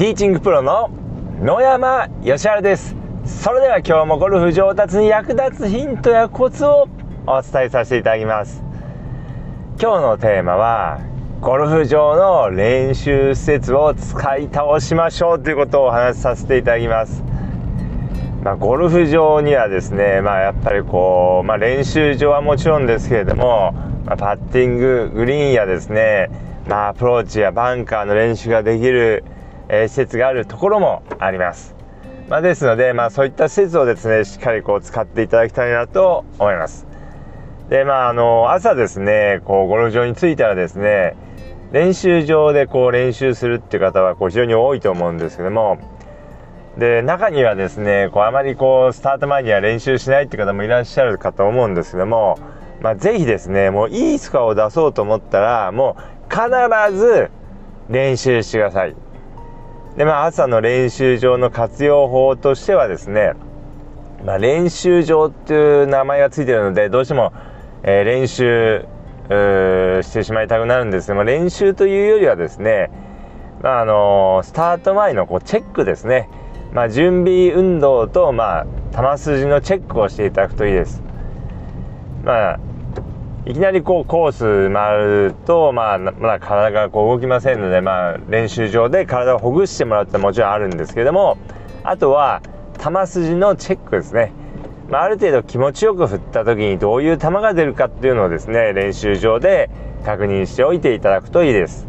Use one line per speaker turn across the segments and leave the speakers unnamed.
ティーチングプロの野山義晴です。それでは今日もゴルフ上達に役立つヒントやコツをお伝えさせていただきます。今日のテーマはゴルフ場の練習施設を使い倒しましょうということをお話しさせていただきます。まあ、ゴルフ場にはですね、まあ、やっぱりこう、まあ、練習場はもちろんですけれども、まあ、パッティンググリーンやですね、まあ、アプローチやバンカーの練習ができる、えー、施設があるところもあります、まあ、ですので、まあ、そういった施設をですねしっかりこう使っていただきたいなと思います。でまああの朝ですねこうゴルフ場に着いたらですね練習場でこう練習するっていう方はこう非常に多いと思うんですけどもで中にはですねこうあまりこうスタート前には練習しないっていう方もいらっしゃるかと思うんですけども、まあ、ぜひですねもういいスコアを出そうと思ったらもう必ず練習してください。でまあ朝の練習場の活用法としてはですね、まあ、練習場っていう名前が付いてるのでどうしても、えー、練習してしまいたくなるんですけども練習というよりはですねまああのスタート前のこうチェックですねまあ、準備運動と、まあ、球筋のチェックをしていただくといいです。まあ、いきなりこうコース回ると、まあ、まだ体がこう動きませんので、まあ、練習場で体をほぐしてもらうってもちろんあるんですけどもあとは球筋のチェックですね、まあ、ある程度気持ちよく振った時にどういう球が出るかっていうのをですね練習場で確認しておいていただくといいです。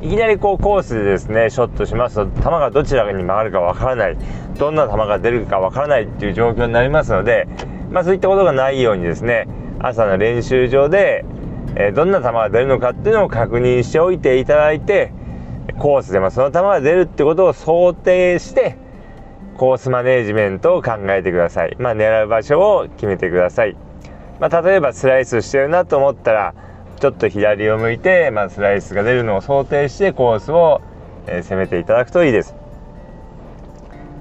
いきなりこうコースでですねショットしますと球がどちらに曲がるかわからない。どんな球が出るかわからないっていう状況になりますので、まあ、そういったことがないようにですね朝の練習場で、え、どんな球が出るのかっていうのを確認しておいていただいてコースでもその球が出るってことを想定してコースマネージメントを考えてください。まあ、狙う場所を決めてください。まあ、例えばスライスしてるなと思ったらちょっと左を向いて、まあ、スライスが出るのを想定してコースを、え、攻めていただくといいです。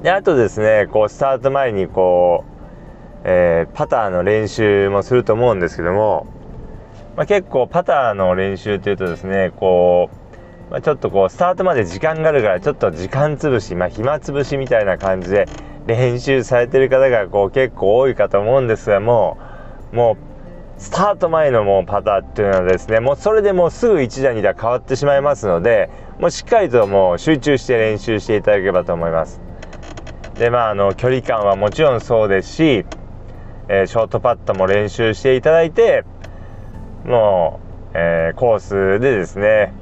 であとですねこうスタート前にこう、えー、パターの練習もすると思うんですけども、まあ、結構パターの練習というとですねこう、まあ、ちょっとこうスタートまで時間があるからちょっと時間つぶし、まあ、暇つぶしみたいな感じで練習されてる方がこう結構多いかと思うんですがもうもうスタート前のもうパターっていうのはですねもうそれでもうすぐ1打2打変わってしまいますのでもうしっかりともう集中して練習していただければと思います。でまああの距離感はもちろんそうですし、え、ショートパットも練習していただいてもう、え、コースでですね、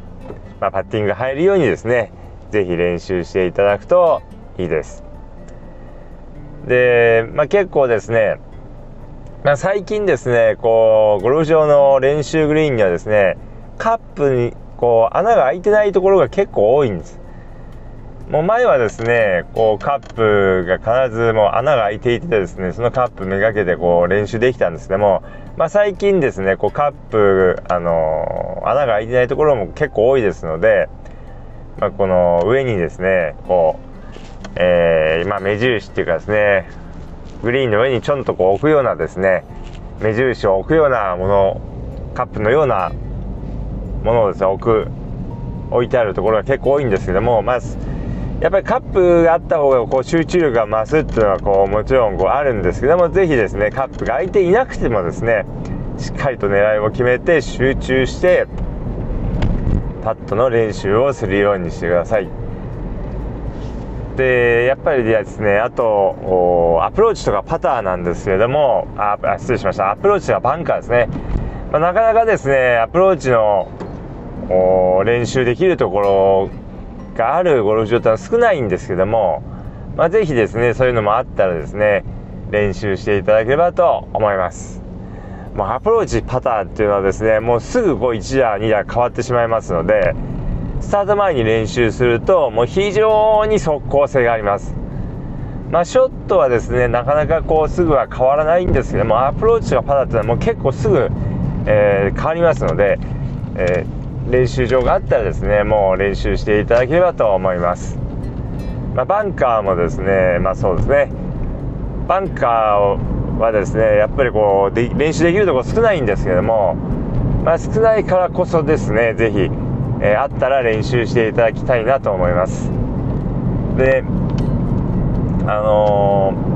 まあ、パッティング入るようにですね是非練習していただくといいです。で、まあ、結構ですねまあ、最近ですねこうゴルフ場の練習グリーンにはですねカップにこう穴が開いてないところが結構多いんです。もう前はですねこうカップが必ずもう穴が開いていてですねそのカップめがけてこう練習できたんですけども、まあ、最近ですねこうカップ、あのー、穴が開いてないところも結構多いですので、まあ、この上にですねこう、えー、まあ、目印っていうかですねグリーンの上にちょんとこう置くようなですね目印を置くようなものカップのようなものをですね置く置いてあるところが結構多いんですけどもまずやっぱりカップがあった方がこう集中力が増すっていうのはこうもちろんこうあるんですけども是非ですねカップが空いていなくてもですねしっかりと狙いを決めて集中してパットの練習をするようにしてください。でやっぱりですねあとアプローチとかパターなんですけれどもあ失礼しましたアプローチはバンカーですね、まあ、なかなかですねアプローチの練習できるところがあるゴルフ場ってのは少ないんですけども、まあ、ぜひですねそういうのもあったらですね練習していただければと思います。まあ、アプローチパターっていうのはですねもうすぐこう1打2打変わってしまいますのでスタート前に練習するともう非常に速攻性がありますまあ、ショットはですねなかなかこうすぐは変わらないんですけどもアプローチとかパターっていうのはもう結構すぐ、えー、変わりますので、えー、練習場があったらですねもう練習していただければと思います、まあ、バンカーもですねまあそうですね。バンカーはですねやっぱりこうで練習できるところ少ないんですけども、まあ、少ないからこそですね是非えー、あったら練習していただきたいなと思います。であのー、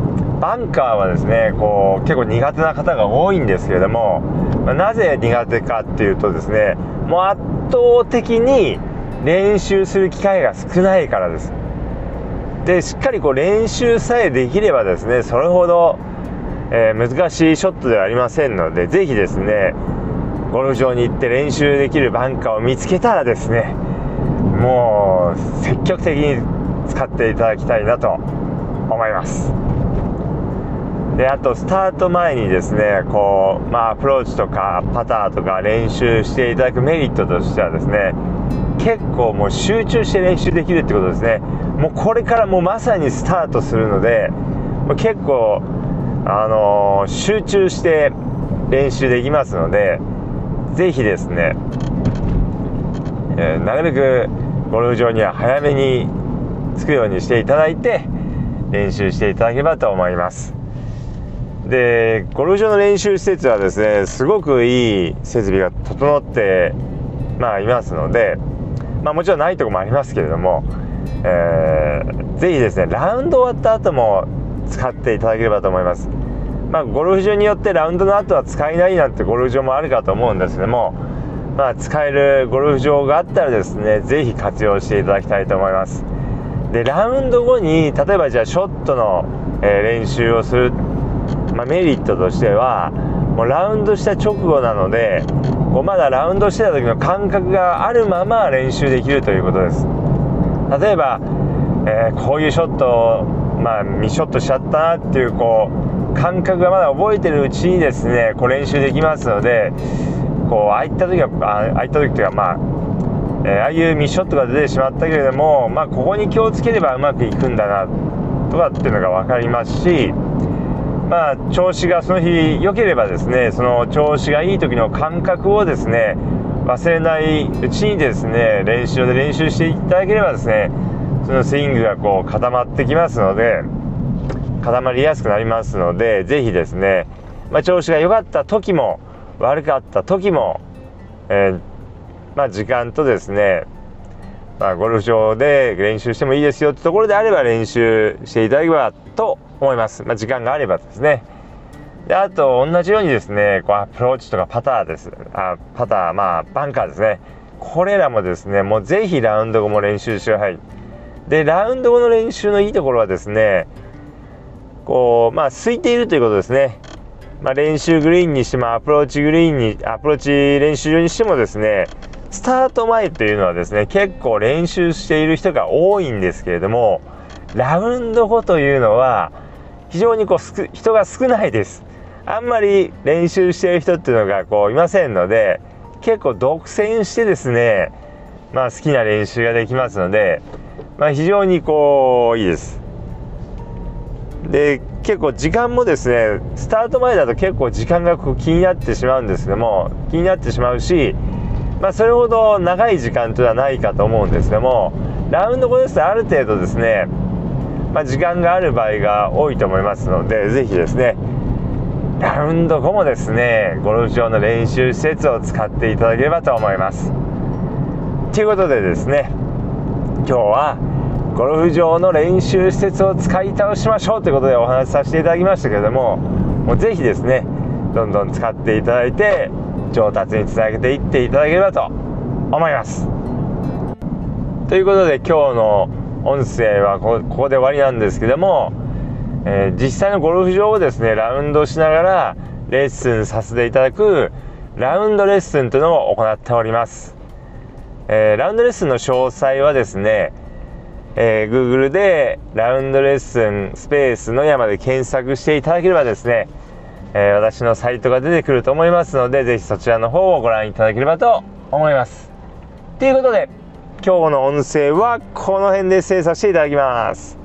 バンカーはですねこう結構苦手な方が多いんですけれども、まあ、なぜ苦手かっていうとですねもう圧倒的に練習する機会が少ないからです。でしっかりこう練習さえできればですねそれほど、えー、難しいショットではありませんのでぜひですねゴルフ場に行って練習できるバンカーを見つけたらですねもう積極的に使っていただきたいなと思います。であとスタート前にですねこうまあアプローチとかパターとか練習していただくメリットとしてはですね結構もう集中して練習できるってことですね。もうこれからもうまさにスタートするので結構あのー、集中して練習できますのでぜひですね、えー、なるべくゴルフ場には早めに着くようにしていただいて練習していただければと思います。でゴルフ場の練習施設はですねすごくいい設備が整ってまあいますのでまあもちろんないとこもありますけれども、えー、ぜひですねラウンド終わった後も使っていただければと思います。まあゴルフ場によってラウンドの後は使えないなんてゴルフ場もあるかと思うんですけどもまあ使えるゴルフ場があったらですね是非活用していただきたいと思います。でラウンド後に例えばじゃあショットの、えー、練習をする、まあ、メリットとしてはもうラウンドした直後なのでこうまだラウンドしてた時の感覚があるまま練習できるということです。例えば、えー、こういうショットを、まあ、ミショットしちゃったなっていうこう感覚がまだ覚えてるうちにですねこう練習できますのでこうああいった時はああいった時っていうかまあ、えー、ああいうミッショットが出てしまったけれどもまあここに気をつければうまくいくんだなとかっていうのが分かりますしまあ調子がその日良ければですねその調子がいい時の感覚をですね忘れないうちにですね練習で練習していただければですねそのスイングがこう固まってきますので固まりやすくなりますので是非ですね、まあ、調子が良かった時も悪かった時も、えー、まあ、時間とですね、まあ、ゴルフ場で練習してもいいですよってところであれば練習していただければと思います、まあ、時間があればですね。であと同じようにですねこうアプローチとかパターです。あパターまあバンカーですね。これらもですねもうぜひラウンド後も練習してください。でラウンド後の練習のいいところはですねこうまあ空いているということですね。まあ、練習グリーンにしてもアプローチグリーンにアプローチ練習場にしてもですねスタート前というのはですね結構練習している人が多いんですけれどもラウンド後というのは非常にこう人が少ないです。あんまり練習している人っていうのがこういませんので結構独占してですねまあ好きな練習ができますのでまあ非常にこういいです。で結構時間もですねスタート前だと結構時間がこう気になってしまうんですけども気になってしまうし、まあ、それほど長い時間というのはないかと思うんですけどもラウンド後ですとある程度ですね、まあ、時間がある場合が多いと思いますので是非ですねラウンド後もですねゴルフ場の練習施設を使っていただければと思います。ということでですね今日はゴルフ場の練習施設を使い倒しましょうということでお話しさせていただきましたけれどももうぜひですねどんどん使っていただいて上達につなげていっていただければと思います。ということで今日の音声はここで終わりなんですけども、えー、実際のゴルフ場をですねラウンドしながらレッスンさせていただくラウンドレッスンというのを行っております、えー、ラウンドレッスンの詳細はですねえー、Google でラウンドレッスンスペースの山で検索していただければですね、えー、私のサイトが出てくると思いますので、ぜひそちらの方をご覧いただければと思います。ということで、今日の音声はこの辺で制作していただきます。